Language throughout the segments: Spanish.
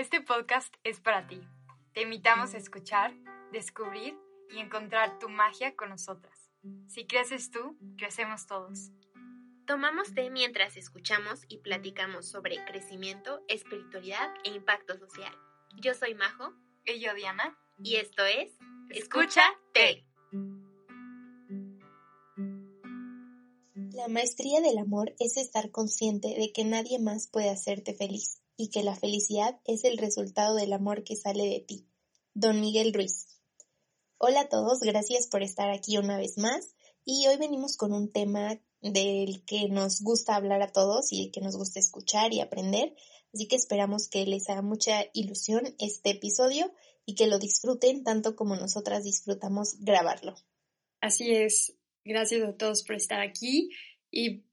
Este podcast es para ti. Te invitamos a escuchar, descubrir y encontrar tu magia con nosotras. Si creces tú, crecemos todos. Tomamos té mientras escuchamos y platicamos sobre crecimiento, espiritualidad e impacto social. Yo soy Majo. Y yo, Diana. Y esto es Escucha Té. La maestría del amor es estar consciente de que nadie más puede hacerte feliz y que la felicidad es el resultado del amor que sale de ti. Don Miguel Ruiz. Hola a todos, gracias por estar aquí una vez más y hoy venimos con un tema del que nos gusta hablar a todos y que nos gusta escuchar y aprender, así que esperamos que les haga mucha ilusión este episodio y que lo disfruten tanto como nosotras disfrutamos grabarlo. Así es, gracias a todos por estar aquí y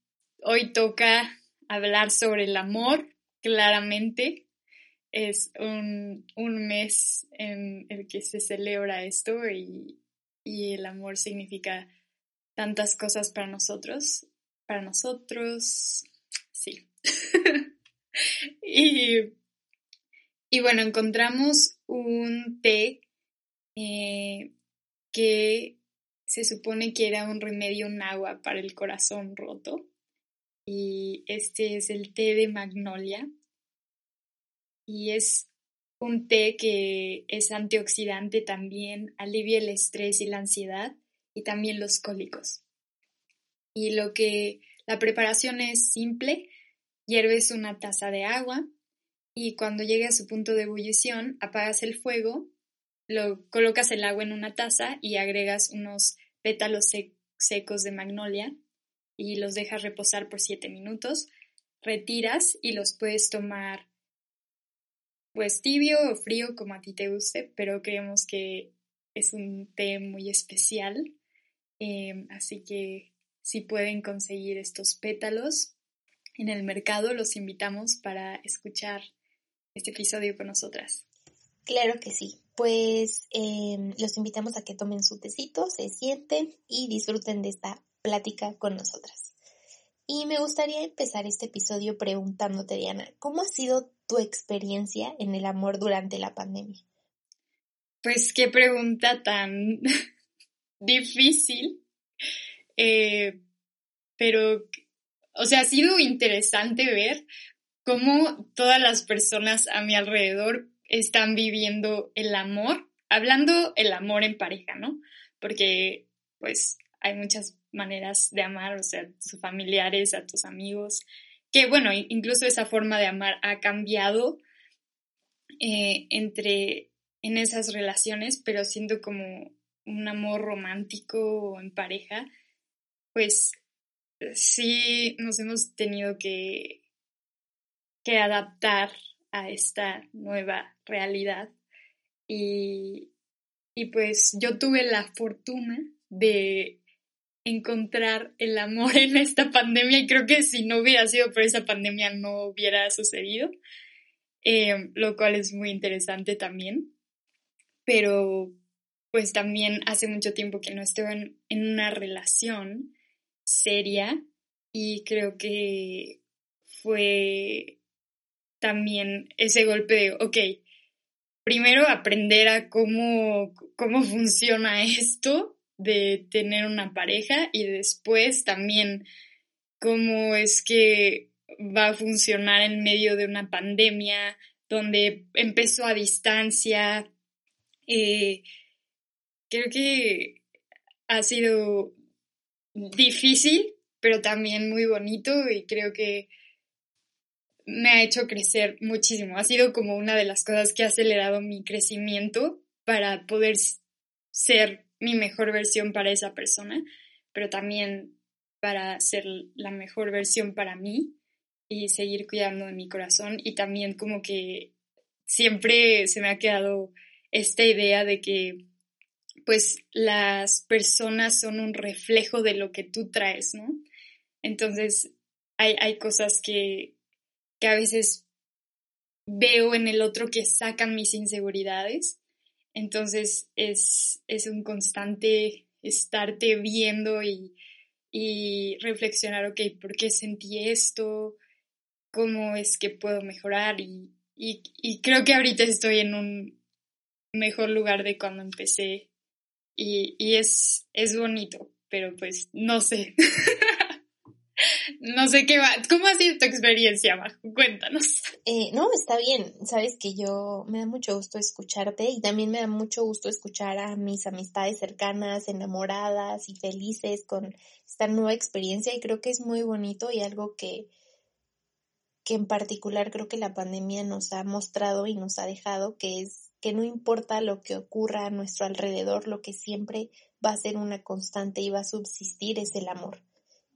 hoy toca hablar sobre el amor, claramente. Es un, mes en el que se celebra esto y, y el amor significa tantas cosas para nosotros. Para nosotros, sí. y, y, bueno, encontramos un té eh, que se supone que era un remedio agua para el corazón roto. Y este es el té de magnolia. Y es un té que es antioxidante también, alivia el estrés y la ansiedad y también los cólicos. Y lo que la preparación es simple, hierves una taza de agua y cuando llegue a su punto de ebullición apagas el fuego lo colocas el agua en una taza y agregas unos pétalos secos de magnolia y los dejas reposar por 7 minutos. Retiras y los puedes tomar pues tibio o frío como a ti te guste, pero creemos que es un té muy especial. Em, así que si pueden conseguir estos pétalos en el mercado, los invitamos para escuchar este episodio con nosotras. Claro que sí. Pues em, los invitamos a que tomen su tecito, se sienten y disfruten de esta plática con nosotras. Y me gustaría empezar este episodio preguntándote, Diana, ¿cómo ha sido tu experiencia en el amor durante la pandemia? Pues qué pregunta tan difícil. Eh, pero, o sea, ha sido interesante ver cómo todas las personas a mi alrededor están viviendo el amor, hablando el amor en pareja, ¿no? Porque pues hay muchas maneras de amar, o sea, a tus familiares, a tus amigos, que bueno, incluso esa forma de amar ha cambiado eh, entre en esas relaciones, pero siendo como un amor romántico en pareja, pues sí nos hemos tenido que, que adaptar a esta nueva realidad. Y, y pues yo tuve la fortuna de encontrar el amor en esta pandemia y creo que si no hubiera sido por esa pandemia no hubiera sucedido, eh, lo cual es muy interesante también. Pero pues también hace mucho tiempo que no estoy en, una relación seria y creo que fue también ese golpe de, ok, primero aprender a cómo, cómo funciona esto de tener una pareja y después también cómo es que va a funcionar en medio de una pandemia donde empezó a distancia. Eh, creo que ha sido difícil, pero también muy bonito y creo que me ha hecho crecer muchísimo. Ha sido como una de las cosas que ha acelerado mi crecimiento para poder ser mi mejor versión para esa persona, pero también para ser la mejor versión para mí y seguir cuidando de mi corazón y también como que siempre se me ha quedado esta idea de que pues las personas son un reflejo de lo que tú traes, ¿no? Entonces hay, hay cosas que, que a veces veo en el otro que sacan mis inseguridades. Entonces es, es un constante estarte viendo y, y reflexionar, ok, ¿por qué sentí esto? ¿Cómo es que puedo mejorar? Y, Y, creo que ahorita estoy en un mejor lugar de cuando empecé y, y es, es bonito, pero pues no sé. no sé qué va. ¿Cómo ha sido tu experiencia, Majo? Cuéntanos. Eh, no, está bien. Sabes que yo me da mucho gusto escucharte y también me da mucho gusto escuchar a mis amistades cercanas, enamoradas y felices con esta nueva experiencia y creo que es muy bonito y algo que, que en particular creo que la pandemia nos ha mostrado y nos ha dejado, que es que no importa lo que ocurra a nuestro alrededor, lo que siempre va a ser una constante y va a subsistir es el amor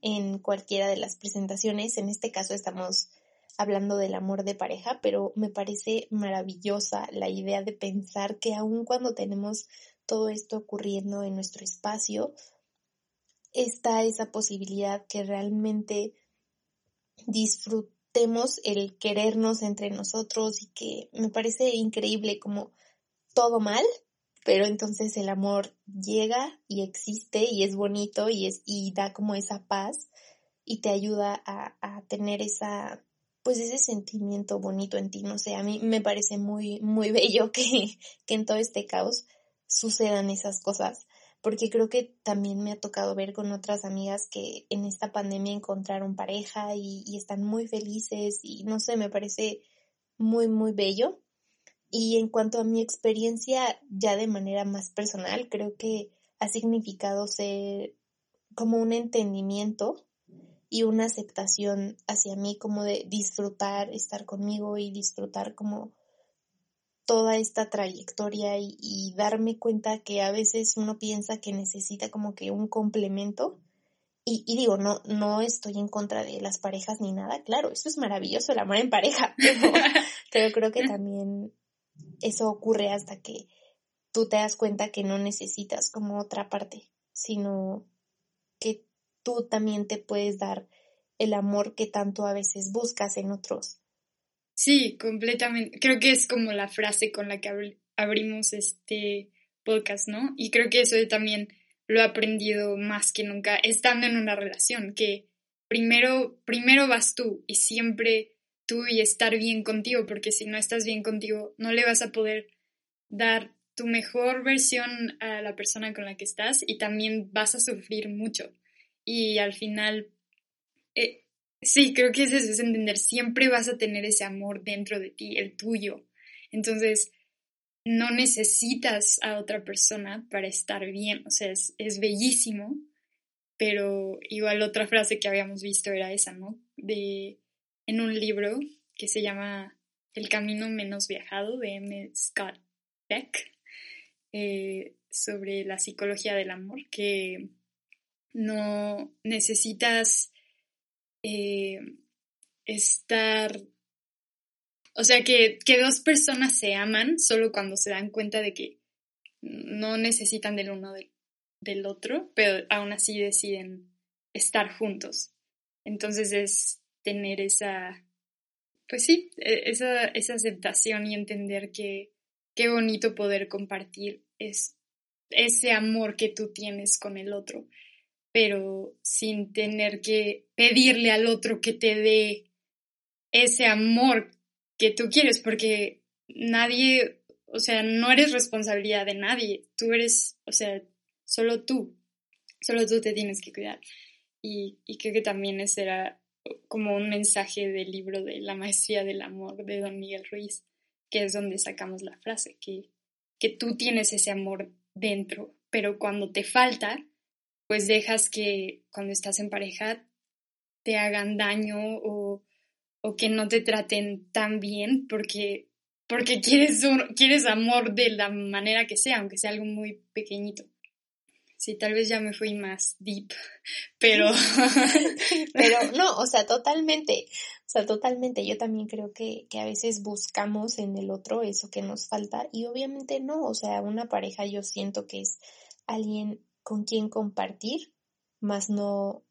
en cualquiera de las presentaciones. En este caso estamos hablando del amor de pareja, pero me parece maravillosa la idea de pensar que aun cuando tenemos todo esto ocurriendo en nuestro espacio, está esa posibilidad que realmente disfrutemos el querernos entre nosotros y que me parece increíble como todo mal, pero entonces el amor llega y existe y es bonito y, es, y da como esa paz y te ayuda a, a tener esa, pues ese sentimiento bonito en ti, no sé, a mí me parece muy, muy bello que, que en todo este caos sucedan esas cosas, porque creo que también me ha tocado ver con otras amigas que en esta pandemia encontraron pareja y, están muy felices y no sé, me parece muy, muy bello y en cuanto a mi experiencia ya de manera más personal, creo que ha significado ser como un entendimiento y una aceptación hacia mí, como de disfrutar, estar conmigo y disfrutar como toda esta trayectoria y, darme cuenta que a veces uno piensa que necesita como que un complemento. Y, y, digo, no, no estoy en contra de las parejas ni nada, claro, eso es maravilloso, el amor en pareja, pero creo que también eso ocurre hasta que tú te das cuenta que no necesitas como otra parte, sino que tú también te puedes dar el amor que tanto a veces buscas en otros. Sí, completamente. Creo que es como la frase con la que abrimos este podcast, ¿no? Y creo que eso también lo he aprendido más que nunca estando en una relación, que primero, primero vas tú y siempre tú y estar bien contigo, porque si no estás bien contigo, no le vas a poder dar tu mejor versión a la persona con la que estás y también vas a sufrir mucho. Y al final, eh, sí, creo que es eso, es entender, siempre vas a tener ese amor dentro de ti, el tuyo. Entonces, no necesitas a otra persona para estar bien, o sea, es, es bellísimo, pero igual otra frase que habíamos visto era esa, ¿no? De en un libro que se llama El camino menos viajado de M. Scott Beck eh, sobre la psicología del amor, que no necesitas eh, estar, o sea, que, que dos personas se aman solo cuando se dan cuenta de que no necesitan del uno del otro, pero aún así deciden estar juntos. Entonces es tener esa, pues sí, e, esa, esa aceptación y entender que qué bonito poder compartir es ese amor que tú tienes con el otro, pero sin tener que pedirle al otro que te dé ese amor que tú quieres, porque nadie, o sea, no eres responsabilidad de nadie, tú eres, o sea, solo tú, solo tú te tienes que cuidar. Y, y creo que también ese era como un mensaje del libro de La Maestría del Amor de Don Miguel Ruiz, que es donde sacamos la frase, que, que tú tienes ese amor dentro, pero cuando te falta, pues dejas que cuando estás en pareja te hagan daño o, o que no te traten tan bien porque, porque quieres, quieres amor de la manera que sea, aunque sea algo muy pequeñito. Sí, tal vez ya me fui más deep, pero... pero no, o sea, totalmente, o sea, totalmente. Yo también creo que, que a veces buscamos en el otro eso que nos falta y obviamente no, o sea, una pareja yo siento que es alguien con quien compartir, más no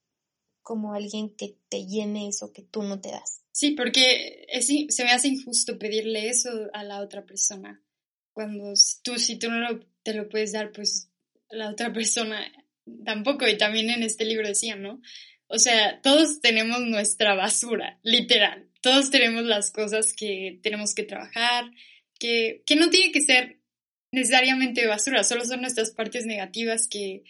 como alguien que te llene eso que tú no te das. Sí, porque es, se me hace injusto pedirle eso a la otra persona. Cuando tú, si tú no te lo puedes dar, pues la otra persona tampoco, y también en este libro decían, ¿no? O sea, todos tenemos nuestra basura, literal. todos tenemos las cosas que tenemos que trabajar, que, que no tiene que ser necesariamente basura, solo son nuestras partes negativas que,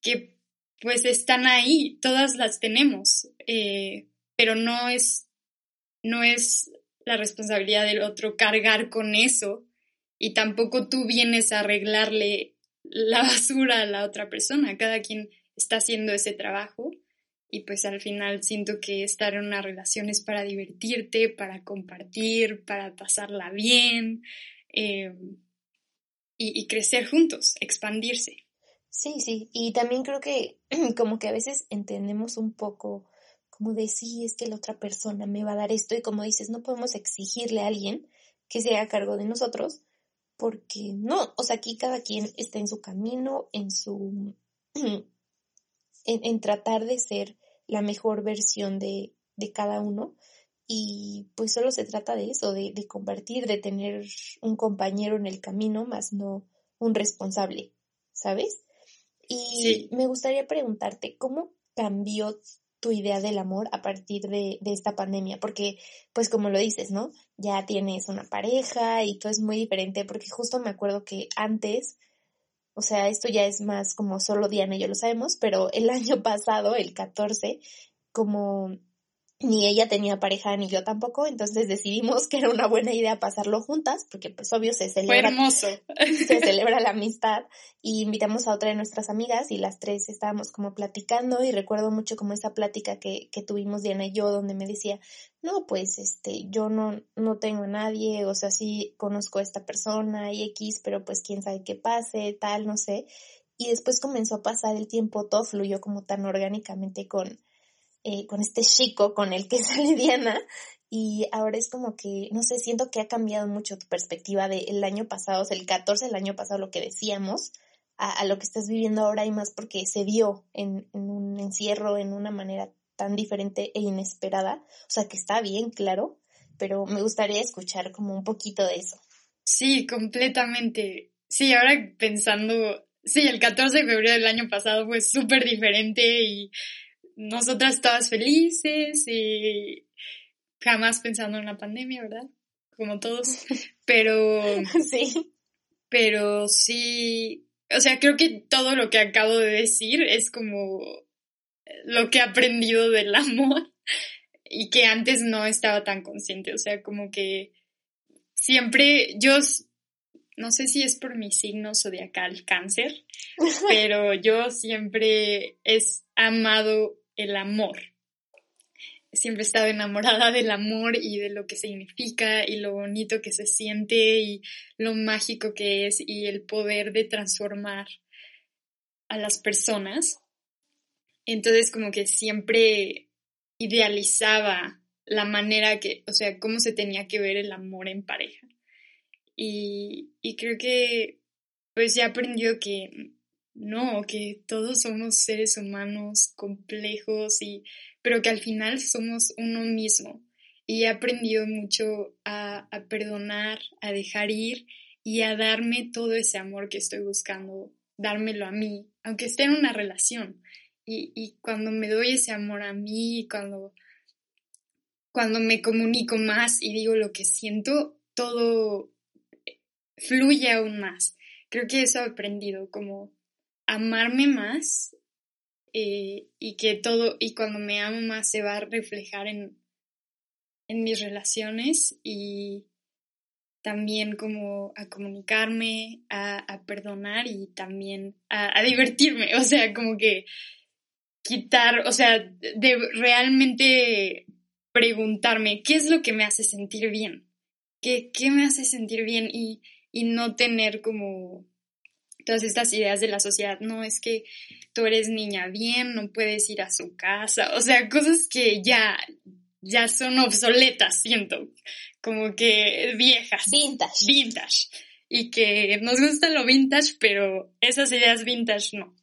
que pues están ahí, todas las tenemos, eh, pero no es, no es la responsabilidad del otro cargar con eso y tampoco tú vienes a arreglarle la basura a la otra persona, cada quien está haciendo ese trabajo y pues al final siento que estar en una relación es para divertirte, para compartir, para pasarla bien eh, y, crecer juntos, expandirse. Sí, sí, y también creo que como que a veces entendemos un poco como de sí, es que la otra persona me va a dar esto y como dices, no podemos exigirle a alguien que se haga cargo de nosotros porque no, o sea, aquí cada quien está en su camino, en su... en tratar de ser la mejor versión de, cada uno. Y pues solo se trata de eso, de, de, compartir, de tener un compañero en el camino, más no un responsable, ¿sabes? Y me gustaría preguntarte, ¿cómo cambió tu idea del amor a partir de, de, esta pandemia? Porque, pues como lo dices, ¿no? Ya tienes una pareja y todo es muy diferente, porque justo me acuerdo que antes o sea, esto ya es más como solo Diana y yo lo sabemos, pero el año pasado, el 14, como ni ella tenía pareja ni yo tampoco, entonces decidimos que era una buena idea pasarlo juntas, porque pues obvio se celebra. hermoso. Se celebra la amistad y invitamos a otra de nuestras amigas y las tres estábamos como platicando y recuerdo mucho como esa plática que, que tuvimos Diana y yo donde me decía, no, pues este, yo no, no tengo a nadie, o sea, sí conozco a esta persona y X, pero pues quién sabe qué pase, tal, no sé. Y después comenzó a pasar el tiempo, todo fluyó como tan orgánicamente con, eh, con este chico con el que sale Diana y ahora es como que, no sé, siento que ha cambiado mucho tu perspectiva del año pasado, o sea, el 14 del año pasado, lo que decíamos, a, lo que estás viviendo ahora y más porque se dio en, un encierro, en una manera tan diferente e inesperada, o sea, que está bien, claro, pero me gustaría escuchar como un poquito de eso. Sí, completamente. Sí, ahora pensando, sí, el 14 de febrero del año pasado fue súper diferente y nosotras todas felices y jamás pensando en la pandemia, ¿verdad? Como todos. Pero. Sí. Pero sí. O sea, creo que todo lo que acabo de decir es como lo que he aprendido del amor y que antes no estaba tan consciente. O sea, como que siempre yo. No sé si es por mi signo zodiacal cáncer, pero yo siempre he amado el amor. Siempre he estado enamorada del amor y de lo que significa y lo bonito que se siente y lo mágico que es y el poder de transformar a las personas. Entonces como que siempre idealizaba la manera que, o sea, cómo se tenía que ver el amor en pareja. Y, y creo que pues ya aprendió que no, que todos somos seres humanos complejos y pero que al final somos uno mismo. Y he aprendido mucho a, a perdonar, a dejar ir y a darme todo ese amor que estoy buscando, dármelo a mí, aunque esté en una relación. Y, y cuando me doy ese amor a mí, cuando, cuando me comunico más y digo lo que siento, todo fluye aún más. Creo que eso he aprendido, como amarme más eh, y que todo, y cuando me amo más se va a reflejar en, en mis relaciones y también como a comunicarme, a, perdonar y también a, a, divertirme, o sea, como que quitar, o sea, de realmente preguntarme qué es lo que me hace sentir bien, qué, qué me hace sentir bien y, y no tener como todas estas ideas de la sociedad, no es que tú eres niña bien, no puedes ir a su casa, o sea, cosas que ya, ya son obsoletas, siento, como que viejas. Vintage. Vintage. Y que nos gusta lo vintage, pero esas ideas vintage no.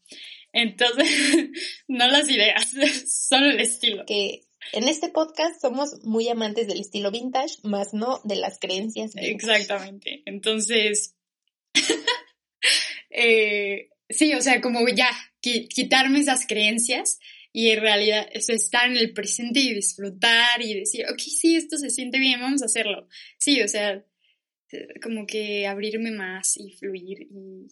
Entonces, no las ideas, solo el estilo. Que en este podcast somos muy amantes del estilo vintage, más no de las creencias. Exactamente. Entonces, eh, sí, o sea, como ya quitarme esas creencias y en realidad es estar en el presente y disfrutar y decir, ok, sí, esto se siente bien, vamos a hacerlo. Sí, o sea, como que abrirme más y fluir y,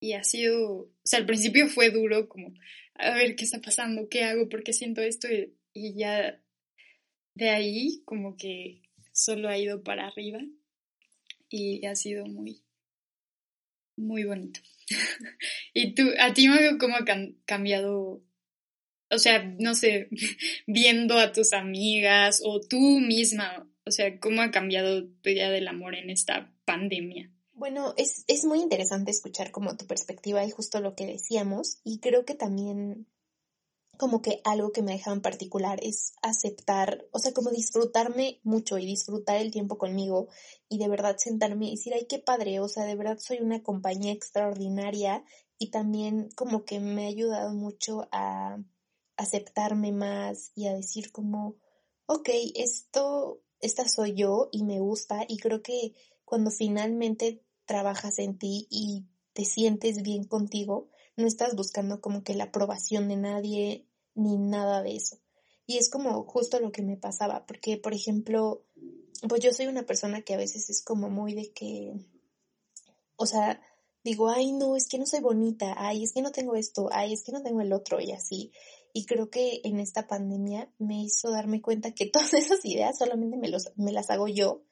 y ha sido, o sea, al principio fue duro como, a ver qué está pasando, qué hago, por qué siento esto y ya de ahí como que solo ha ido para arriba y ha sido muy, muy bonito. y tú, a ti, ¿cómo ha cambiado? O sea, no sé, viendo a tus amigas o tú misma, o sea, ¿cómo ha cambiado tu idea del amor en esta pandemia? Bueno, es, es muy interesante escuchar como tu perspectiva y justo lo que decíamos y creo que también como que algo que me deja en particular es aceptar, o sea, como disfrutarme mucho y disfrutar el tiempo conmigo y de verdad sentarme y decir, ay, qué padre, o sea, de verdad soy una compañía extraordinaria y también como que me ha ayudado mucho a aceptarme más y a decir como, ok, esto, esta soy yo y me gusta y creo que cuando finalmente trabajas en ti y te sientes bien contigo, no estás buscando como que la aprobación de nadie ni nada de eso. Y es como justo lo que me pasaba, porque por ejemplo, pues yo soy una persona que a veces es como muy de que, o sea, digo, ay, no, es que no soy bonita, ay, es que no tengo esto, ay, es que no tengo el otro y así. Y creo que en esta pandemia me hizo darme cuenta que todas esas ideas solamente me, los, me las hago yo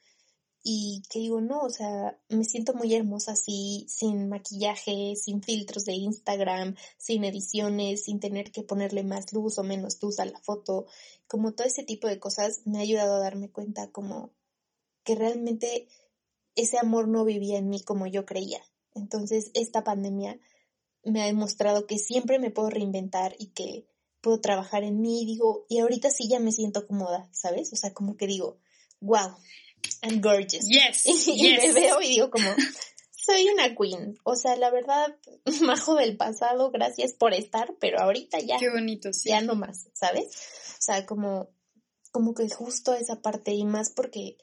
y que digo, no, o sea, me siento muy hermosa así, sin maquillaje, sin filtros de Instagram, sin ediciones, sin tener que ponerle más luz o menos luz a la foto, como todo ese tipo de cosas me ha ayudado a darme cuenta como que realmente ese amor no vivía en mí como yo creía. Entonces, esta pandemia me ha demostrado que siempre me puedo reinventar y que puedo trabajar en mí y digo, y ahorita sí ya me siento cómoda, ¿sabes? O sea, como que digo, wow, I'm gorgeous. Yes. Y, me veo y digo como, soy una queen. O sea, la verdad, majo del pasado, gracias por estar, pero ahorita ya. Qué bonito, sí. Ya no más, ¿sabes? O sea, como, como que justo esa parte y más porque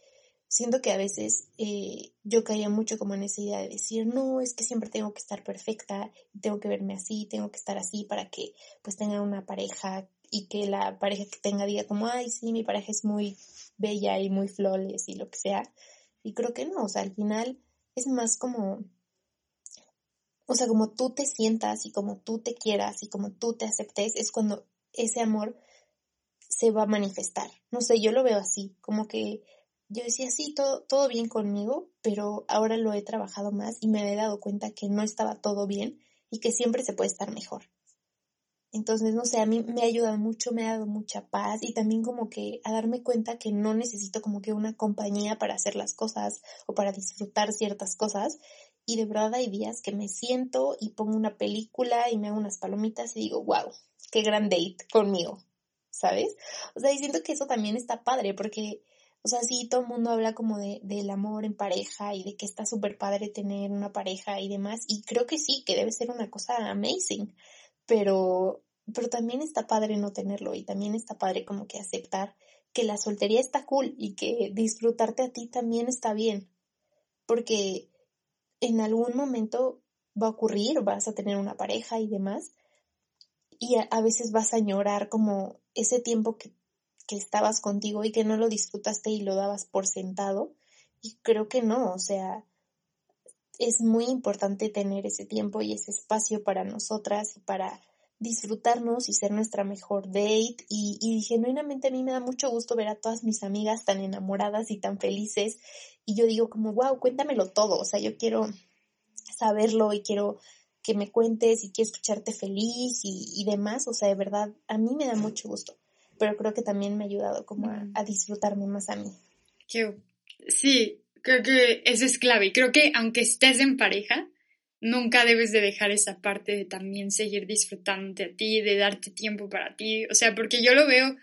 siento que a veces eh, yo caía mucho como en esa idea de decir, no, es que siempre tengo que estar perfecta, tengo que verme así, tengo que estar así para que pues tenga una pareja y que la pareja que tenga diga como, ay, sí, mi pareja es muy bella y muy flores y lo que sea. Y creo que no, o sea, al final es más como, o sea, como tú te sientas y como tú te quieras y como tú te aceptes, es cuando ese amor se va a manifestar. No sé, yo lo veo así, como que yo decía, sí, todo, todo bien conmigo, pero ahora lo he trabajado más y me he dado cuenta que no estaba todo bien y que siempre se puede estar mejor. Entonces, no sé, a mí me ha ayudado mucho, me ha dado mucha paz y también como que a darme cuenta que no necesito como que una compañía para hacer las cosas o para disfrutar ciertas cosas. Y de verdad hay días que me siento y pongo una película y me hago unas palomitas y digo, wow, qué gran date conmigo, ¿sabes? O sea, y siento que eso también está padre porque, o sea, sí, todo el mundo habla como de, del amor en pareja y de que está súper padre tener una pareja y demás. Y creo que sí, que debe ser una cosa amazing pero, pero también está padre no tenerlo y también está padre como que aceptar que la soltería está cool y que disfrutarte a ti también está bien, porque en algún momento va a ocurrir, vas a tener una pareja y demás, y a, veces vas a añorar como ese tiempo que, que estabas contigo y que no lo disfrutaste y lo dabas por sentado, y creo que no, o sea, es muy importante tener ese tiempo y ese espacio para nosotras y para disfrutarnos y ser nuestra mejor date. Y, y genuinamente a mí me da mucho gusto ver a todas mis amigas tan enamoradas y tan felices. Y yo digo como wow cuéntamelo todo o sea yo quiero saberlo y quiero que me cuentes y quiero escucharte feliz y, y demás. O sea de verdad a mí me da mucho gusto. Pero creo que también me ha ayudado como a, a disfrutarme más a mí. Sí Creo que eso es clave. Creo que aunque estés en pareja, nunca debes de dejar esa parte de también seguir disfrutándote a ti, de darte tiempo para ti. O sea, porque yo lo veo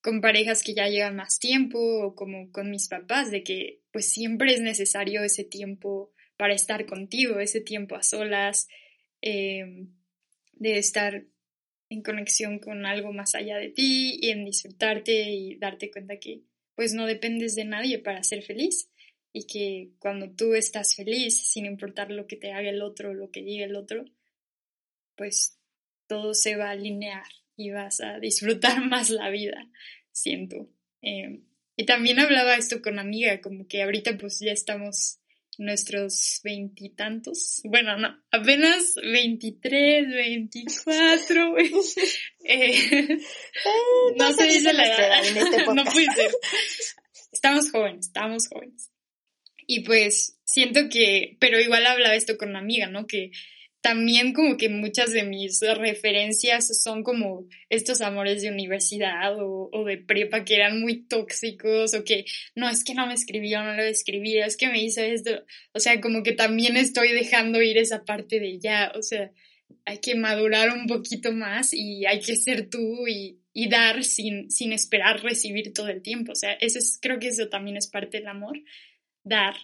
con parejas que ya llevan más tiempo o como con mis papás, de que pues siempre es necesario ese tiempo para estar contigo, ese tiempo a solas, em, de estar en conexión con algo más allá de ti y en disfrutarte y darte cuenta que pues no dependes de nadie para ser feliz y que cuando tú estás feliz, sin importar lo que te haga el otro, lo que diga el otro, pues todo se va a alinear y vas a disfrutar más la vida, siento. Eh, y también hablaba esto con amiga, como que ahorita pues ya estamos nuestros veintitantos, bueno, no, apenas veintitrés, veinticuatro, eh, no, se dice la edad, este no puede ser. Estamos jóvenes, estamos jóvenes. Y pues siento que, pero igual hablaba esto con una amiga, ¿no? Que también como que muchas de mis referencias son como estos amores de universidad o, de prepa que eran muy tóxicos o que no es que no me escribió, no lo escribí, es que me hizo esto. O sea, como que también estoy dejando ir esa parte de ya, o sea, hay que madurar un poquito más y hay que ser tú y, dar sin, sin esperar recibir todo el tiempo. O sea, eso es, creo que eso también es parte del amor, dar.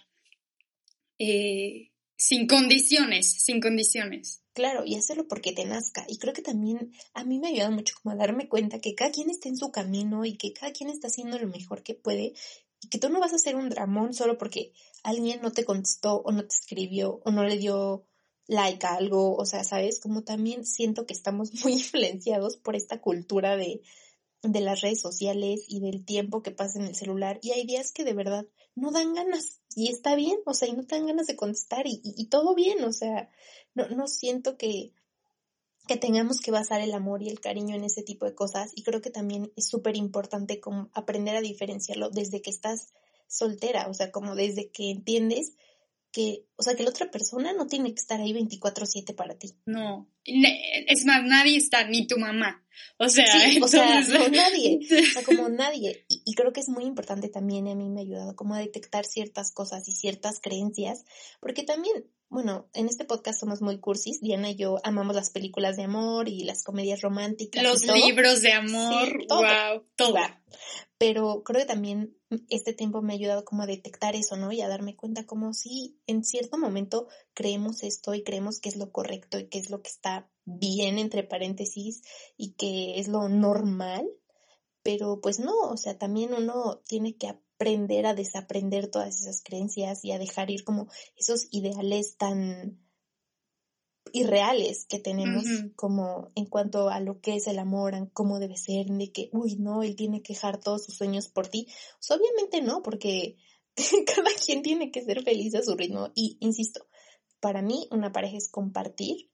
Eh, sin condiciones, sin condiciones. Claro, y hacerlo porque te nazca. Y creo que también a mí me ayuda mucho como a darme cuenta que cada quien está en su camino y que cada quien está haciendo lo mejor que puede y que tú no vas a hacer un dramón solo porque alguien no te contestó o no te escribió o no le dio like a algo, o sea, ¿sabes? Como también siento que estamos muy influenciados por esta cultura de, de las redes sociales y del tiempo que pasa en el celular y hay días que de verdad no dan ganas y está bien, o sea, y no te dan ganas de contestar y, todo bien, o sea, no, no siento que, que tengamos que basar el amor y el cariño en ese tipo de cosas y creo que también es súper importante aprender a diferenciarlo desde que estás soltera, o sea, como desde que entiendes que, o sea, que la otra persona no tiene que estar ahí 24/7 para ti. No, es más, nadie está, ni tu mamá. O sea, o sea, no, nadie, o sea, como nadie. Y, creo que es muy importante también, y a mí me ha ayudado como a detectar ciertas cosas y ciertas creencias, porque también, bueno, en este podcast somos muy cursis, Diana y yo amamos las películas de amor y las comedias románticas. Los libros de amor, wow, todo. Pero creo que también este tiempo me ha ayudado como a detectar eso, ¿no? Y a darme cuenta como si en cierto momento creemos esto y creemos que es lo correcto y que es lo que está bien, entre paréntesis, y que es lo normal, pero pues no, o sea, también uno tiene que aprender a desaprender todas esas creencias y a dejar ir como esos ideales tan irreales que tenemos como en cuanto a lo que es el amor, cómo debe ser, de que, uy, no, él tiene que dejar todos sus sueños por ti. Pues obviamente no, porque cada quien tiene que ser feliz a su ritmo. Y insisto, para mí una pareja es compartir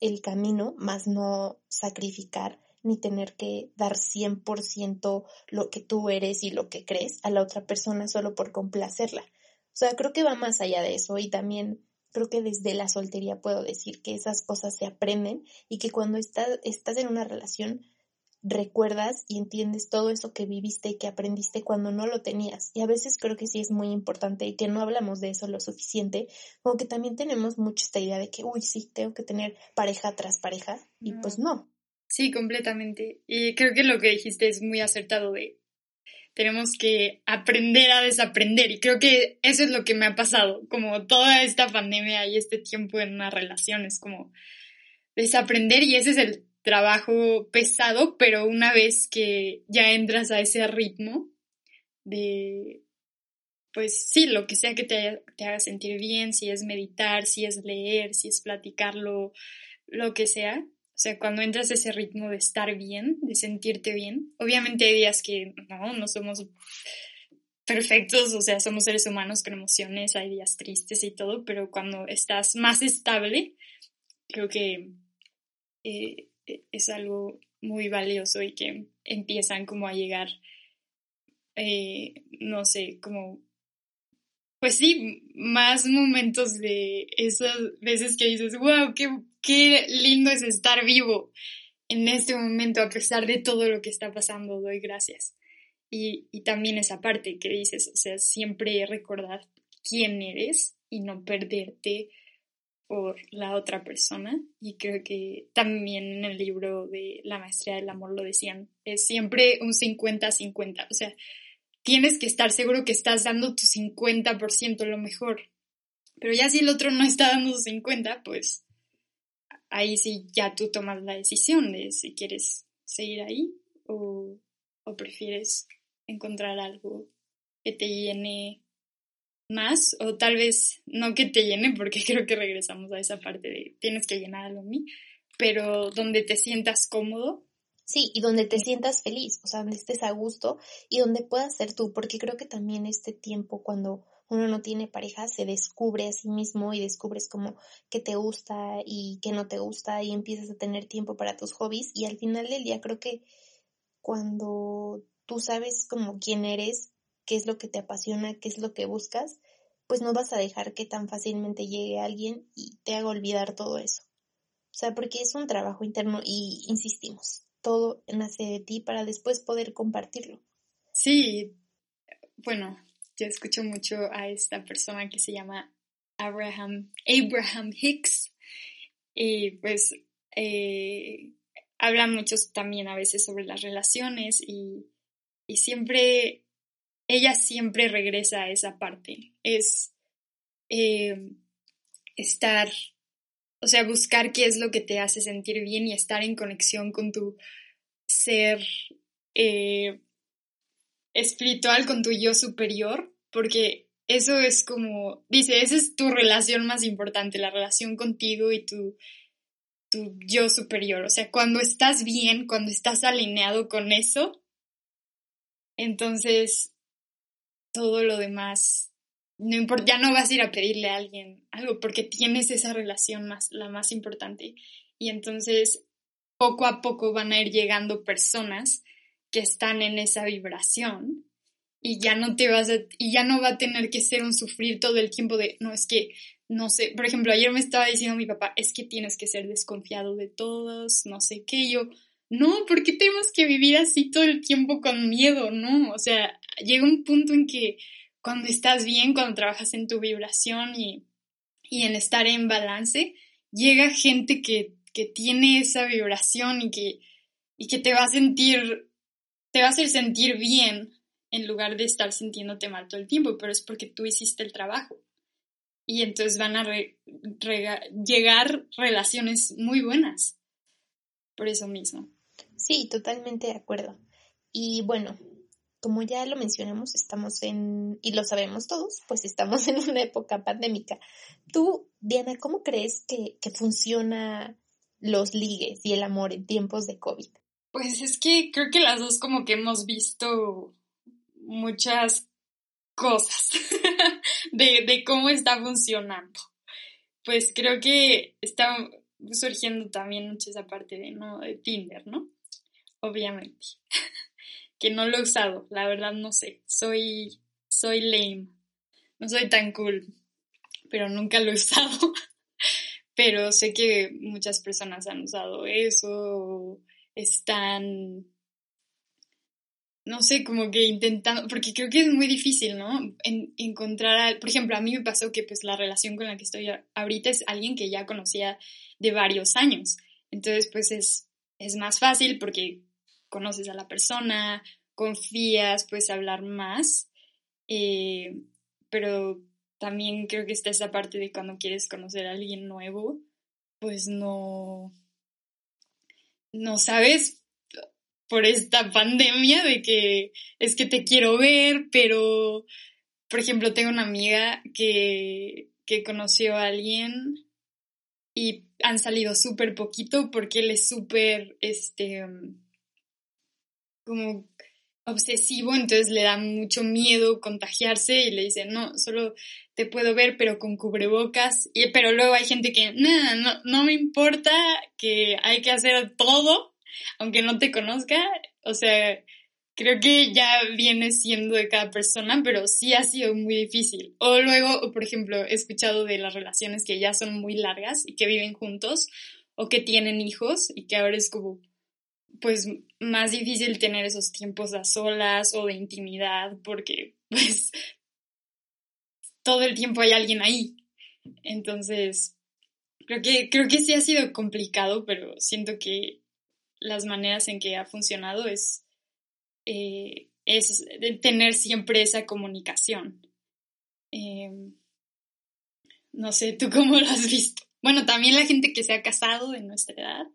el camino, más no sacrificar ni tener que dar 100% lo que tú eres y lo que crees a la otra persona solo por complacerla. O sea, creo que va más allá de eso y también creo que desde la soltería puedo decir que esas cosas se aprenden y que cuando estás, estás en una relación recuerdas y entiendes todo eso que viviste y que aprendiste cuando no lo tenías. Y a veces creo que sí es muy importante y que no hablamos de eso lo suficiente, como que también tenemos mucha esta idea de que, uy, sí, tengo que tener pareja tras pareja y pues no. Sí, completamente. Y creo que lo que dijiste es muy acertado de tenemos que aprender a desaprender y creo que eso es lo que me ha pasado, como toda esta pandemia y este tiempo en una relación es como desaprender y ese es el trabajo pesado, pero una vez que ya entras a ese ritmo de, pues sí, lo que sea que te, te haga sentir bien, si es meditar, si es leer, si es platicarlo, lo que sea, o sea, cuando entras a ese ritmo de estar bien, de sentirte bien, obviamente hay días que no, no somos perfectos, o sea, somos seres humanos con emociones, hay días tristes y todo, pero cuando estás más estable, creo que eh, es algo muy valioso y que empiezan como a llegar, eh, no sé, como, pues sí, más momentos de esas veces que dices, wow, qué, qué lindo es estar vivo en este momento a pesar de todo lo que está pasando, doy gracias. Y, también esa parte que dices, o sea, siempre recordar quién eres y no perderte por la otra persona. Y creo que también en el libro de La Maestría del Amor lo decían, es siempre un 50-50, o sea, tienes que estar seguro que estás dando tu 50% lo mejor, pero ya si el otro no está dando su 50, pues ahí sí ya tú tomas la decisión de si quieres seguir ahí o, o prefieres encontrar algo que te llene más o tal vez no que te llene porque creo que regresamos a esa parte de tienes que llenar algo mí, pero donde te sientas cómodo. Sí, y donde te sientas feliz, o sea, donde estés a gusto y donde puedas ser tú, porque creo que también este tiempo cuando uno no tiene pareja se descubre a sí mismo y descubres como qué te gusta y qué no te gusta y empiezas a tener tiempo para tus hobbies y al final del día creo que cuando tú sabes como quién eres, qué es lo que te apasiona, qué es lo que buscas, pues no vas a dejar que tan fácilmente llegue alguien y te haga olvidar todo eso. O sea, porque es un trabajo interno y insistimos, todo nace de ti para después poder compartirlo. Sí, bueno, yo escucho mucho a esta persona que se llama Abraham, Abraham Hicks. Y pues eh, habla mucho también a veces sobre las relaciones y, y siempre, ella siempre regresa a esa parte, es eh, estar o sea, buscar qué es lo que te hace sentir bien y estar en conexión con tu ser eh, espiritual, con tu yo superior, porque eso es como, dice, esa es tu relación más importante, la relación contigo y tu, tu yo superior. O sea, cuando estás bien, cuando estás alineado con eso, entonces todo lo demás no importa, ya no vas a ir a pedirle a alguien algo porque tienes esa relación más, la más importante. Y entonces, poco a poco van a ir llegando personas que están en esa vibración y ya no te vas a, y ya no va a tener que ser un sufrir todo el tiempo de, no, es que, no sé, por ejemplo, ayer me estaba diciendo mi papá, es que tienes que ser desconfiado de todos, no sé qué, yo, no, ¿por qué tenemos que vivir así todo el tiempo con miedo? No, o sea, llega un punto en que cuando estás bien, cuando trabajas en tu vibración y, en estar en balance, llega gente que, tiene esa vibración y que, y que te va a sentir, te va a hacer sentir bien en lugar de estar sintiéndote mal todo el tiempo, pero es porque tú hiciste el trabajo. Y entonces van a llegar relaciones muy buenas. Por eso mismo. Sí, totalmente de acuerdo. Y bueno, como ya lo mencionamos, estamos en, y lo sabemos todos, pues estamos en una época pandémica. Tú, Diana, ¿cómo crees que, que funciona los ligues y el amor en tiempos de COVID? Pues es que creo que las dos como que hemos visto muchas cosas de, de cómo está funcionando. Pues creo que está surgiendo también mucho esa parte de, ¿no? de Tinder, ¿no? Obviamente. que no lo he usado, la verdad no sé, soy, soy lame, no soy tan cool, pero nunca lo he usado. pero sé que muchas personas han usado eso, están, no sé, como que intentando, porque creo que es muy difícil, ¿no? encontrar, por ejemplo, a mí me pasó que pues la relación con la que estoy ahorita es alguien que ya conocía de varios años. Entonces, pues es, es más fácil porque conoces a la persona, confías, puedes hablar más, eh, pero también creo que está esa parte de cuando quieres conocer a alguien nuevo, pues no, no sabes por esta pandemia de que es que te quiero ver, pero, por ejemplo, tengo una amiga que, que conoció a alguien y han salido súper poquito porque él es súper, este, como obsesivo, entonces le da mucho miedo contagiarse y le dice, no, solo te puedo ver pero con cubrebocas, y, pero luego hay gente que, no, no, no me importa que hay que hacer todo, aunque no te conozca, o sea, creo que ya viene siendo de cada persona, pero sí ha sido muy difícil. O luego, por ejemplo, he escuchado de las relaciones que ya son muy largas y que viven juntos o que tienen hijos y que ahora es como, pues más difícil tener esos tiempos a solas o de intimidad porque pues todo el tiempo hay alguien ahí. Entonces, creo que, creo que sí ha sido complicado, pero siento que las maneras en que ha funcionado es, eh, es tener siempre esa comunicación. Em, no sé, ¿tú cómo lo has visto? Bueno, también la gente que se ha casado de nuestra edad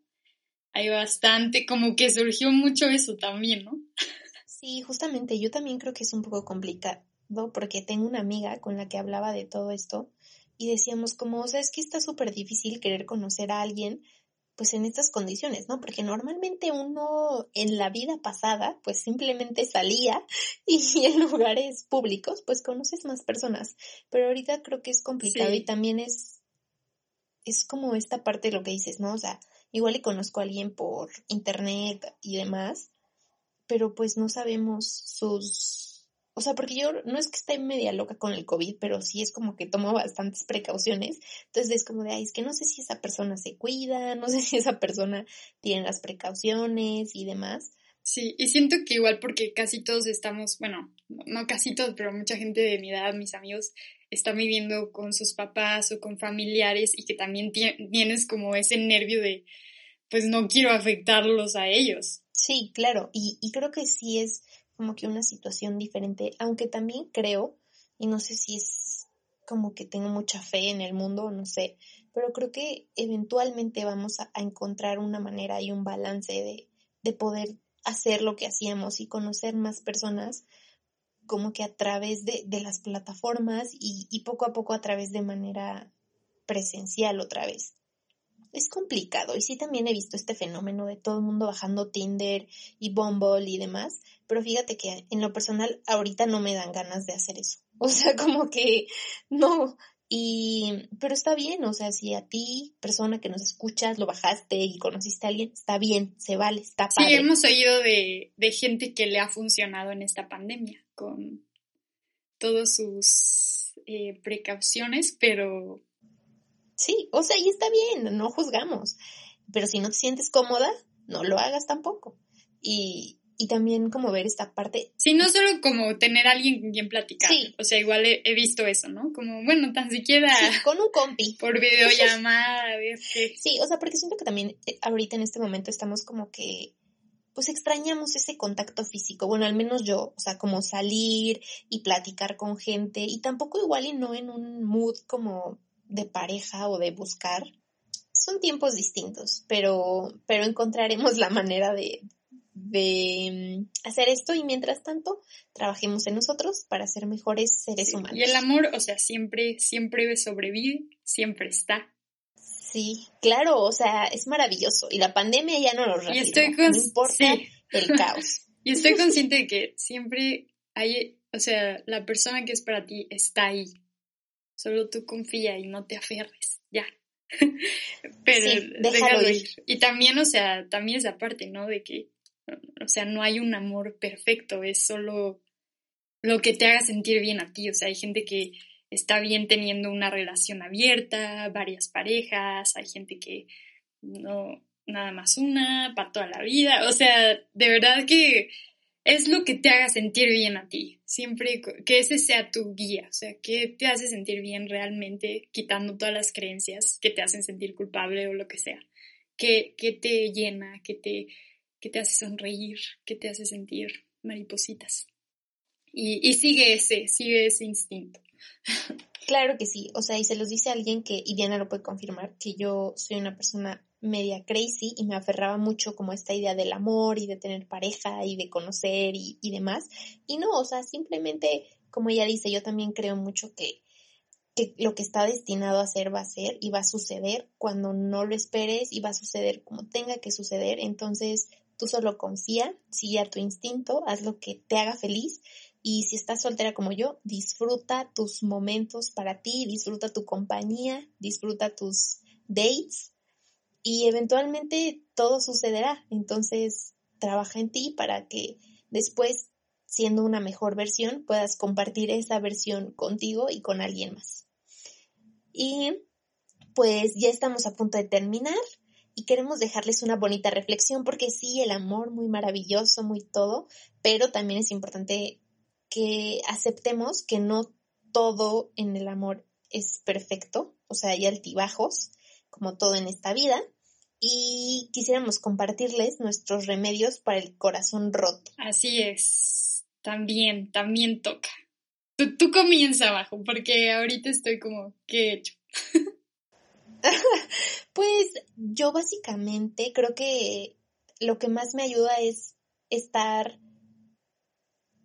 hay bastante, como que surgió mucho eso también, ¿no? Sí, justamente yo también creo que es un poco complicado porque tengo una amiga con la que hablaba de todo esto y decíamos como, o sea, es que está súper difícil querer conocer a alguien pues en estas condiciones, ¿no? Porque normalmente uno en la vida pasada pues simplemente salía y en lugares públicos pues conoces más personas, pero ahorita creo que es complicado y también es es como esta parte de lo que dices, ¿no? O sea, igual y conozco a alguien por internet y demás, pero pues no sabemos sus o sea, porque yo no es que esté media loca con el COVID, pero sí es como que tomo bastantes precauciones. Entonces es como de, ay, es que no sé si esa persona se cuida, no sé si esa persona tiene las precauciones y demás. Sí, y siento que igual porque casi todos estamos, bueno, no casi todos, pero mucha gente de mi edad, mis amigos, están viviendo con sus papás o con familiares y que también tienes como ese nervio de, pues no quiero afectarlos a ellos. Sí, claro, y, y creo que sí es como que una situación diferente, aunque también creo, y no sé si es como que tengo mucha fe en el mundo, no sé, pero creo que eventualmente vamos a, encontrar una manera y un balance de, de poder hacer lo que hacíamos y conocer más personas como que a través de, de las plataformas y, y, poco a poco a través de manera presencial otra vez es complicado. Y sí también he visto este fenómeno de todo el mundo bajando Tinder y Bumble y demás. Pero fíjate que en lo personal ahorita no me dan ganas de hacer eso. O sea, como que no. Y, pero está bien, o sea, si a ti, persona que nos escuchas, lo bajaste y conociste a alguien, está bien, se vale, está padre. Sí, hemos oído de, de gente que le ha funcionado en esta pandemia con todas sus eh, precauciones, pero Sí, o sea, y está bien, no juzgamos. Pero si no te sientes cómoda, no lo hagas tampoco. Y, y también como ver esta parte. Sí, no solo como tener a alguien con quien platicar. Sí. O sea, igual he, visto eso, ¿no? Como, bueno, tan siquiera. Sí, con un compi. Por videollamada, a ver qué. Sí, o sea, porque siento que también eh, ahorita en este momento estamos como que. Pues extrañamos ese contacto físico. Bueno, al menos yo, o sea, como salir y platicar con gente. Y tampoco igual y no en un mood como de pareja o de buscar, son tiempos distintos, pero, pero encontraremos la manera de, de mm, hacer esto y mientras tanto trabajemos en nosotros para ser mejores seres humanos. Y el amor, o sea, siempre, siempre sobrevive, siempre está. Sí, claro, o sea, es maravilloso y la pandemia ya no lo reafirma, y estoy no importa el caos. Y estoy consciente de que siempre hay, o sea, la persona que es para ti está ahí, Solo tú confía y no te aferres, ya. Pero déjalo, ir. Y también, o sea, también esa parte, ¿no? De que, o sea, no hay un amor perfecto, es solo lo que te haga sentir bien a ti. O sea, hay gente que está bien teniendo una relación abierta, varias parejas, hay gente que no, nada más una, para toda la vida. O sea, de verdad que es lo que te haga sentir bien a ti, siempre que ese sea tu guía, o sea, que te hace sentir bien realmente, quitando todas las creencias que te hacen sentir culpable o lo que sea, que, que te llena, que te, que te hace sonreír, que te hace sentir maripositas. Y, y sigue ese, sigue ese instinto. Claro que sí, o sea, y se los dice alguien que, y Diana lo puede confirmar, que yo soy una persona media crazy y me aferraba mucho como esta idea del amor y de tener pareja y de conocer y, demás. Y no, o sea, simplemente, como ella dice, yo también creo mucho que, que lo que está destinado a ser va a ser y va a suceder cuando no lo esperes y va a suceder como tenga que suceder. Entonces, tú solo confía, sigue a tu instinto, haz lo que te haga feliz. Y si estás soltera como yo, disfruta tus momentos para ti, disfruta tu compañía, disfruta tus dates y eventualmente todo sucederá. Entonces, trabaja en ti para que después, siendo una mejor versión, puedas compartir esa versión contigo y con alguien más. Y pues ya estamos a punto de terminar y queremos dejarles una bonita reflexión porque sí, el amor muy maravilloso, muy todo, pero también es importante que aceptemos que no todo en el amor es perfecto, o sea, hay altibajos como todo en esta vida, y quisiéramos compartirles nuestros remedios para el corazón roto. Así es, también, también toca. Tú, tú comienza abajo, porque ahorita estoy como, ¿qué he hecho? pues yo básicamente creo que lo que más me ayuda es estar,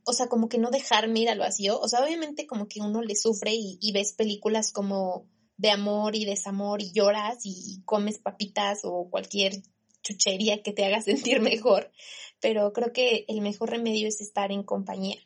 o sea, como que no dejarme ir al vacío. O sea, obviamente como que uno le sufre y, y ves películas como de amor y desamor y lloras y comes papitas o cualquier chuchería que te haga sentir mejor, pero creo que el mejor remedio es estar en compañía.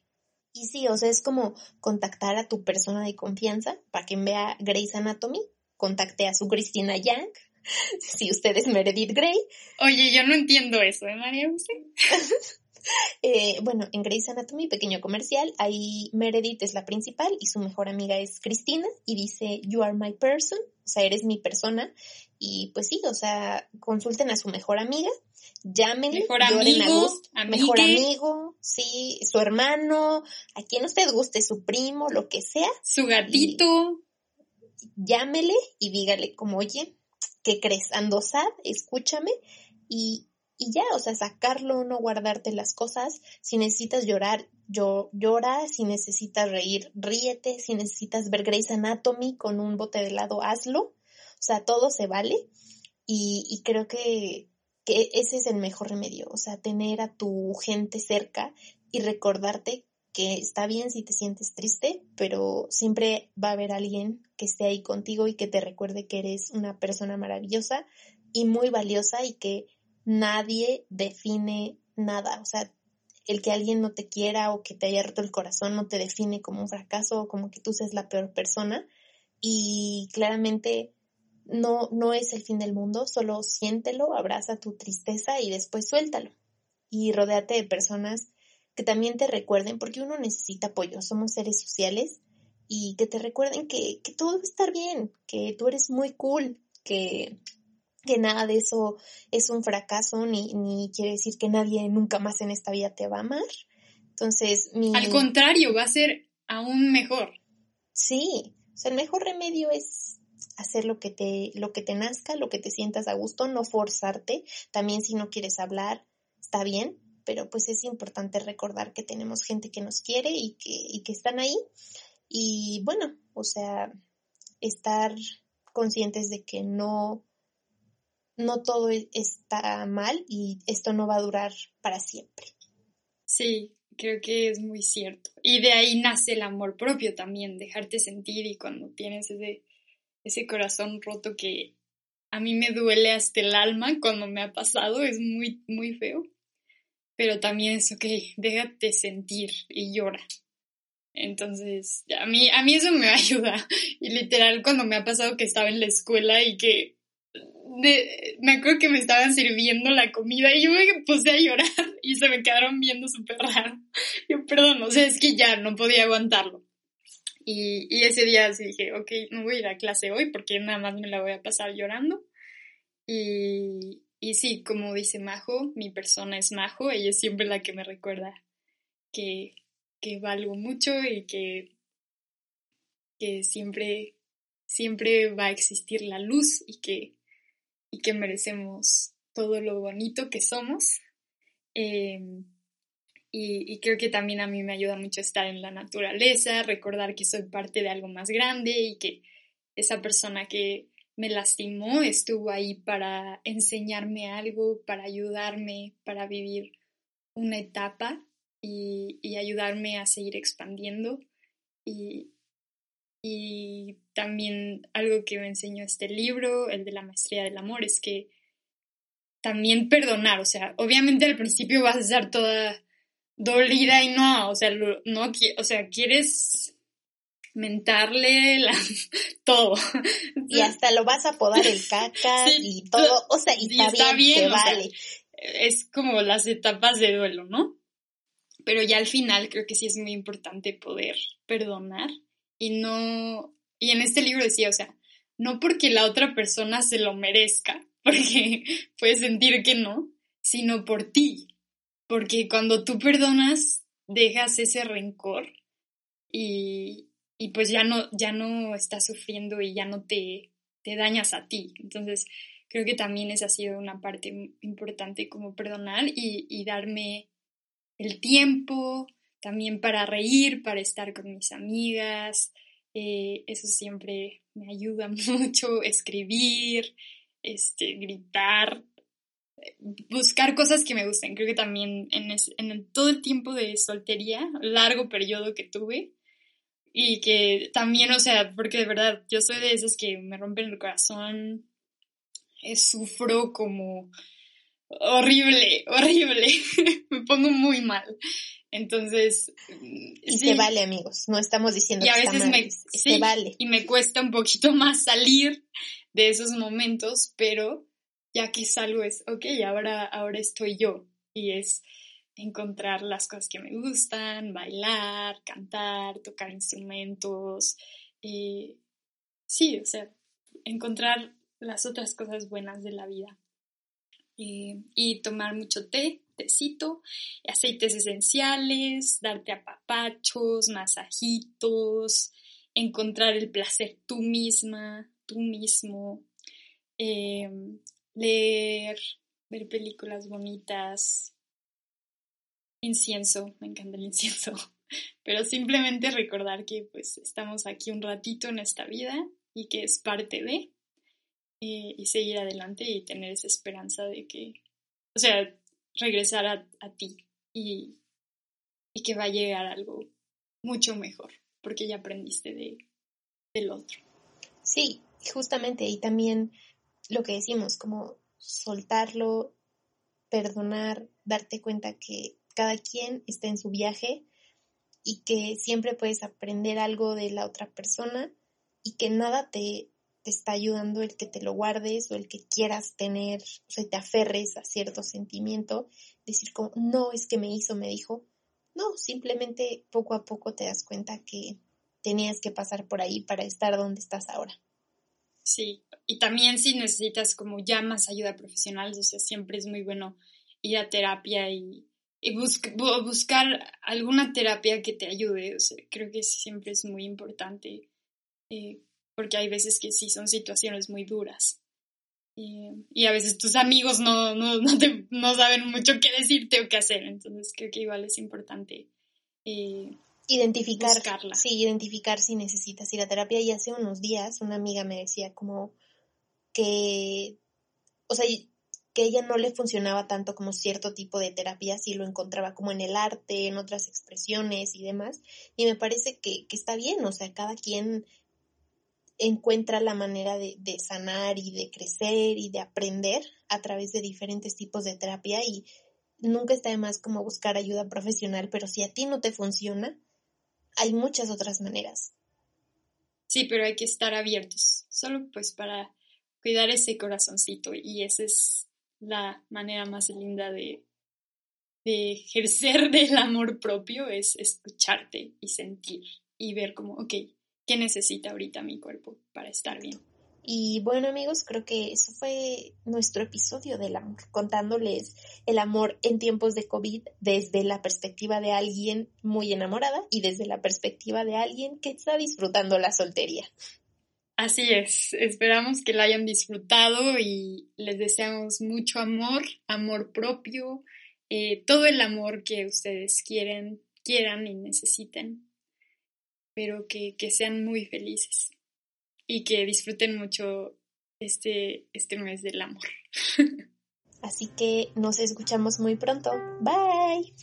Y sí, o sea, es como contactar a tu persona de confianza para quien vea Grey's Anatomy, contacte a su Cristina Young, si usted es Meredith Grey. Oye, yo no entiendo eso, ¿eh, María eh, bueno, en Grey's Anatomy, pequeño comercial, ahí Meredith es la principal y su mejor amiga es Cristina y dice, You are my person, o sea, eres mi persona. Y pues sí, o sea, consulten a su mejor amiga, llámenle, mejor amigo, mejor amigo, sí, su hermano, a quien usted guste, su primo, lo que sea. Su gatito. llámele y dígale como, oye, ¿qué crees? Ando sad, escúchame y, y ya, o sea, sacarlo, no guardarte las cosas. Si necesitas llorar, yo, llora. Si necesitas reír, ríete. Si necesitas ver Grey's Anatomy con un bote de helado, hazlo. O sea, todo se vale. Y, y creo que, que ese es el mejor remedio. O sea, tener a tu gente cerca y recordarte que está bien si te sientes triste, pero siempre va a haber alguien que esté ahí contigo y que te recuerde que eres una persona maravillosa y muy valiosa y que nadie define nada. O sea, el que alguien no te quiera o que te haya roto el corazón no te define como un fracaso o como que tú seas la peor persona. Y claramente no, no es el fin del mundo, solo siéntelo, abraza tu tristeza y después suéltalo. Y rodéate de personas que también te recuerden, porque uno necesita apoyo, somos seres sociales, y que te recuerden que, que todo va a estar bien, que tú eres muy cool, que, que nada de eso es un fracaso, ni, ni quiere decir que nadie nunca más en esta vida te va a amar. Entonces, mi... Al contrario, va a ser aún mejor. Sí, o sea, el mejor remedio es hacer lo que te, lo que te nazca, lo que te sientas a gusto, no forzarte. También si no quieres hablar, está bien, pero pues es importante recordar que tenemos gente que nos quiere y que, y que están ahí. Y bueno, o sea, estar conscientes de que no, no todo e, está mal y esto no va a durar para siempre. Sí, creo que es muy cierto. Y de ahí nace el amor propio también, dejarte sentir y cuando tienes ese, ese corazón roto que a mí me duele hasta el alma cuando me ha pasado, es muy, muy feo pero también es, ok, déjate sentir y llora. Entonces, a mí, a mí eso me ayuda. Y literal, cuando me ha pasado que estaba en la escuela y que me acuerdo que me estaban sirviendo la comida y yo me puse a llorar y se me quedaron viendo súper raro. Yo, perdón, o sea, es que ya no podía aguantarlo. Y, y ese día sí dije, ok, no voy a ir a clase hoy porque nada más me la voy a pasar llorando. Y, y sí, como dice Majo, mi persona es Majo, ella es siempre la que me recuerda que, que valgo mucho y que, que siempre, siempre va a existir la luz y que, y que merecemos todo lo bonito que somos. Em, y, y, creo que también a mí me ayuda mucho estar en la naturaleza, recordar que soy parte de algo más grande y que esa persona que, me lastimó, estuvo ahí para enseñarme algo, para ayudarme, para vivir una etapa y, ayudarme a seguir expandiendo. Y, y también algo que me enseñó este libro, el de la maestría del amor, es que también perdonar, o sea, obviamente al principio vas a estar toda dolida y no, o sea, no, o sea, quieres mentarle la, todo. Y hasta lo vas a podar el caca y todo, o sea, y, está, bien, vale. es como las etapas de duelo, ¿no? Pero ya al final creo que sí es muy importante poder perdonar y no, y en este libro decía, o sea, no porque la otra persona se lo merezca, porque puedes sentir que no, sino por ti, porque cuando tú perdonas, dejas ese rencor y, y pues ya no, ya no estás sufriendo y ya no te, te dañas a ti. Entonces, creo que también esa ha sido una parte importante como perdonar y, y darme el tiempo también para reír, para estar con mis amigas. Eh, eso siempre me ayuda mucho, escribir, este, gritar, buscar cosas que me gusten. Creo que también en, en todo el tiempo de soltería, largo periodo que tuve, y que también, o sea, porque de verdad, yo soy de esas que me rompen el corazón, eh, sufro como horrible, horrible, me pongo muy mal. Entonces, y se vale, amigos, no estamos diciendo y a veces me, se vale. Y me cuesta un poquito más salir de esos momentos, pero ya que salgo es, ok, ahora, ahora estoy yo. Y es encontrar las cosas que me gustan, bailar, cantar, tocar instrumentos. Y sí, o sea, encontrar las otras cosas buenas de la vida. Y tomar mucho té, tecito, aceites esenciales, darte apapachos, masajitos, encontrar el placer tú misma, tú mismo, em, leer, ver películas bonitas, incienso, me encanta el incienso, pero simplemente recordar que pues estamos aquí un ratito en esta vida y que es parte de y seguir adelante y tener esa esperanza de que, o sea, regresar a, ti y, y, que va a llegar algo mucho mejor porque ya aprendiste de, del otro. Sí, justamente, y también lo que decimos, como soltarlo, perdonar, darte cuenta que cada quien está en su viaje y que siempre puedes aprender algo de la otra persona y que nada te, te está ayudando el que te lo guardes o el que quieras tener, o sea, te aferres a cierto sentimiento, decir como, no, es que me hizo, me dijo. No, simplemente poco a poco te das cuenta que tenías que pasar por ahí para estar donde estás ahora. Sí, y también si necesitas como ya más ayuda profesional, o sea, siempre es muy bueno ir a terapia y, buscar alguna terapia que te ayude, o sea, creo que siempre es muy importante, eh, porque hay veces que sí son situaciones muy duras. y a veces tus amigos no, no, no, saben mucho qué decirte o qué hacer, entonces creo que igual es importante eh, identificar, sí, identificar si necesitas ir a terapia. Y hace unos días una amiga me decía como que, o sea, que ella no le funcionaba tanto como cierto tipo de terapia, si lo encontraba como en el arte, en otras expresiones y demás. Y me parece que, que está bien, o sea, cada quien encuentra la manera de, sanar y de crecer y de aprender a través de diferentes tipos de terapia y nunca está de más como buscar ayuda profesional, pero si a ti no te funciona, hay muchas otras maneras. Sí, pero hay que estar abiertos, solo pues para cuidar ese corazoncito y esa es la manera más linda de, de ejercer del amor propio, es escucharte y sentir y ver como, ok, ¿qué necesita ahorita mi cuerpo para estar bien? Y bueno amigos, creo que eso fue nuestro episodio del amor, contándoles el amor en tiempos de COVID desde la perspectiva de alguien muy enamorada y desde la perspectiva de alguien que está disfrutando la soltería. Así es, esperamos que la hayan disfrutado y les deseamos mucho amor, amor propio, eh, todo el amor que ustedes quieren, quieran y necesiten, pero que, que sean muy felices y que disfruten mucho este, este mes del amor. Así que nos escuchamos muy pronto. Bye.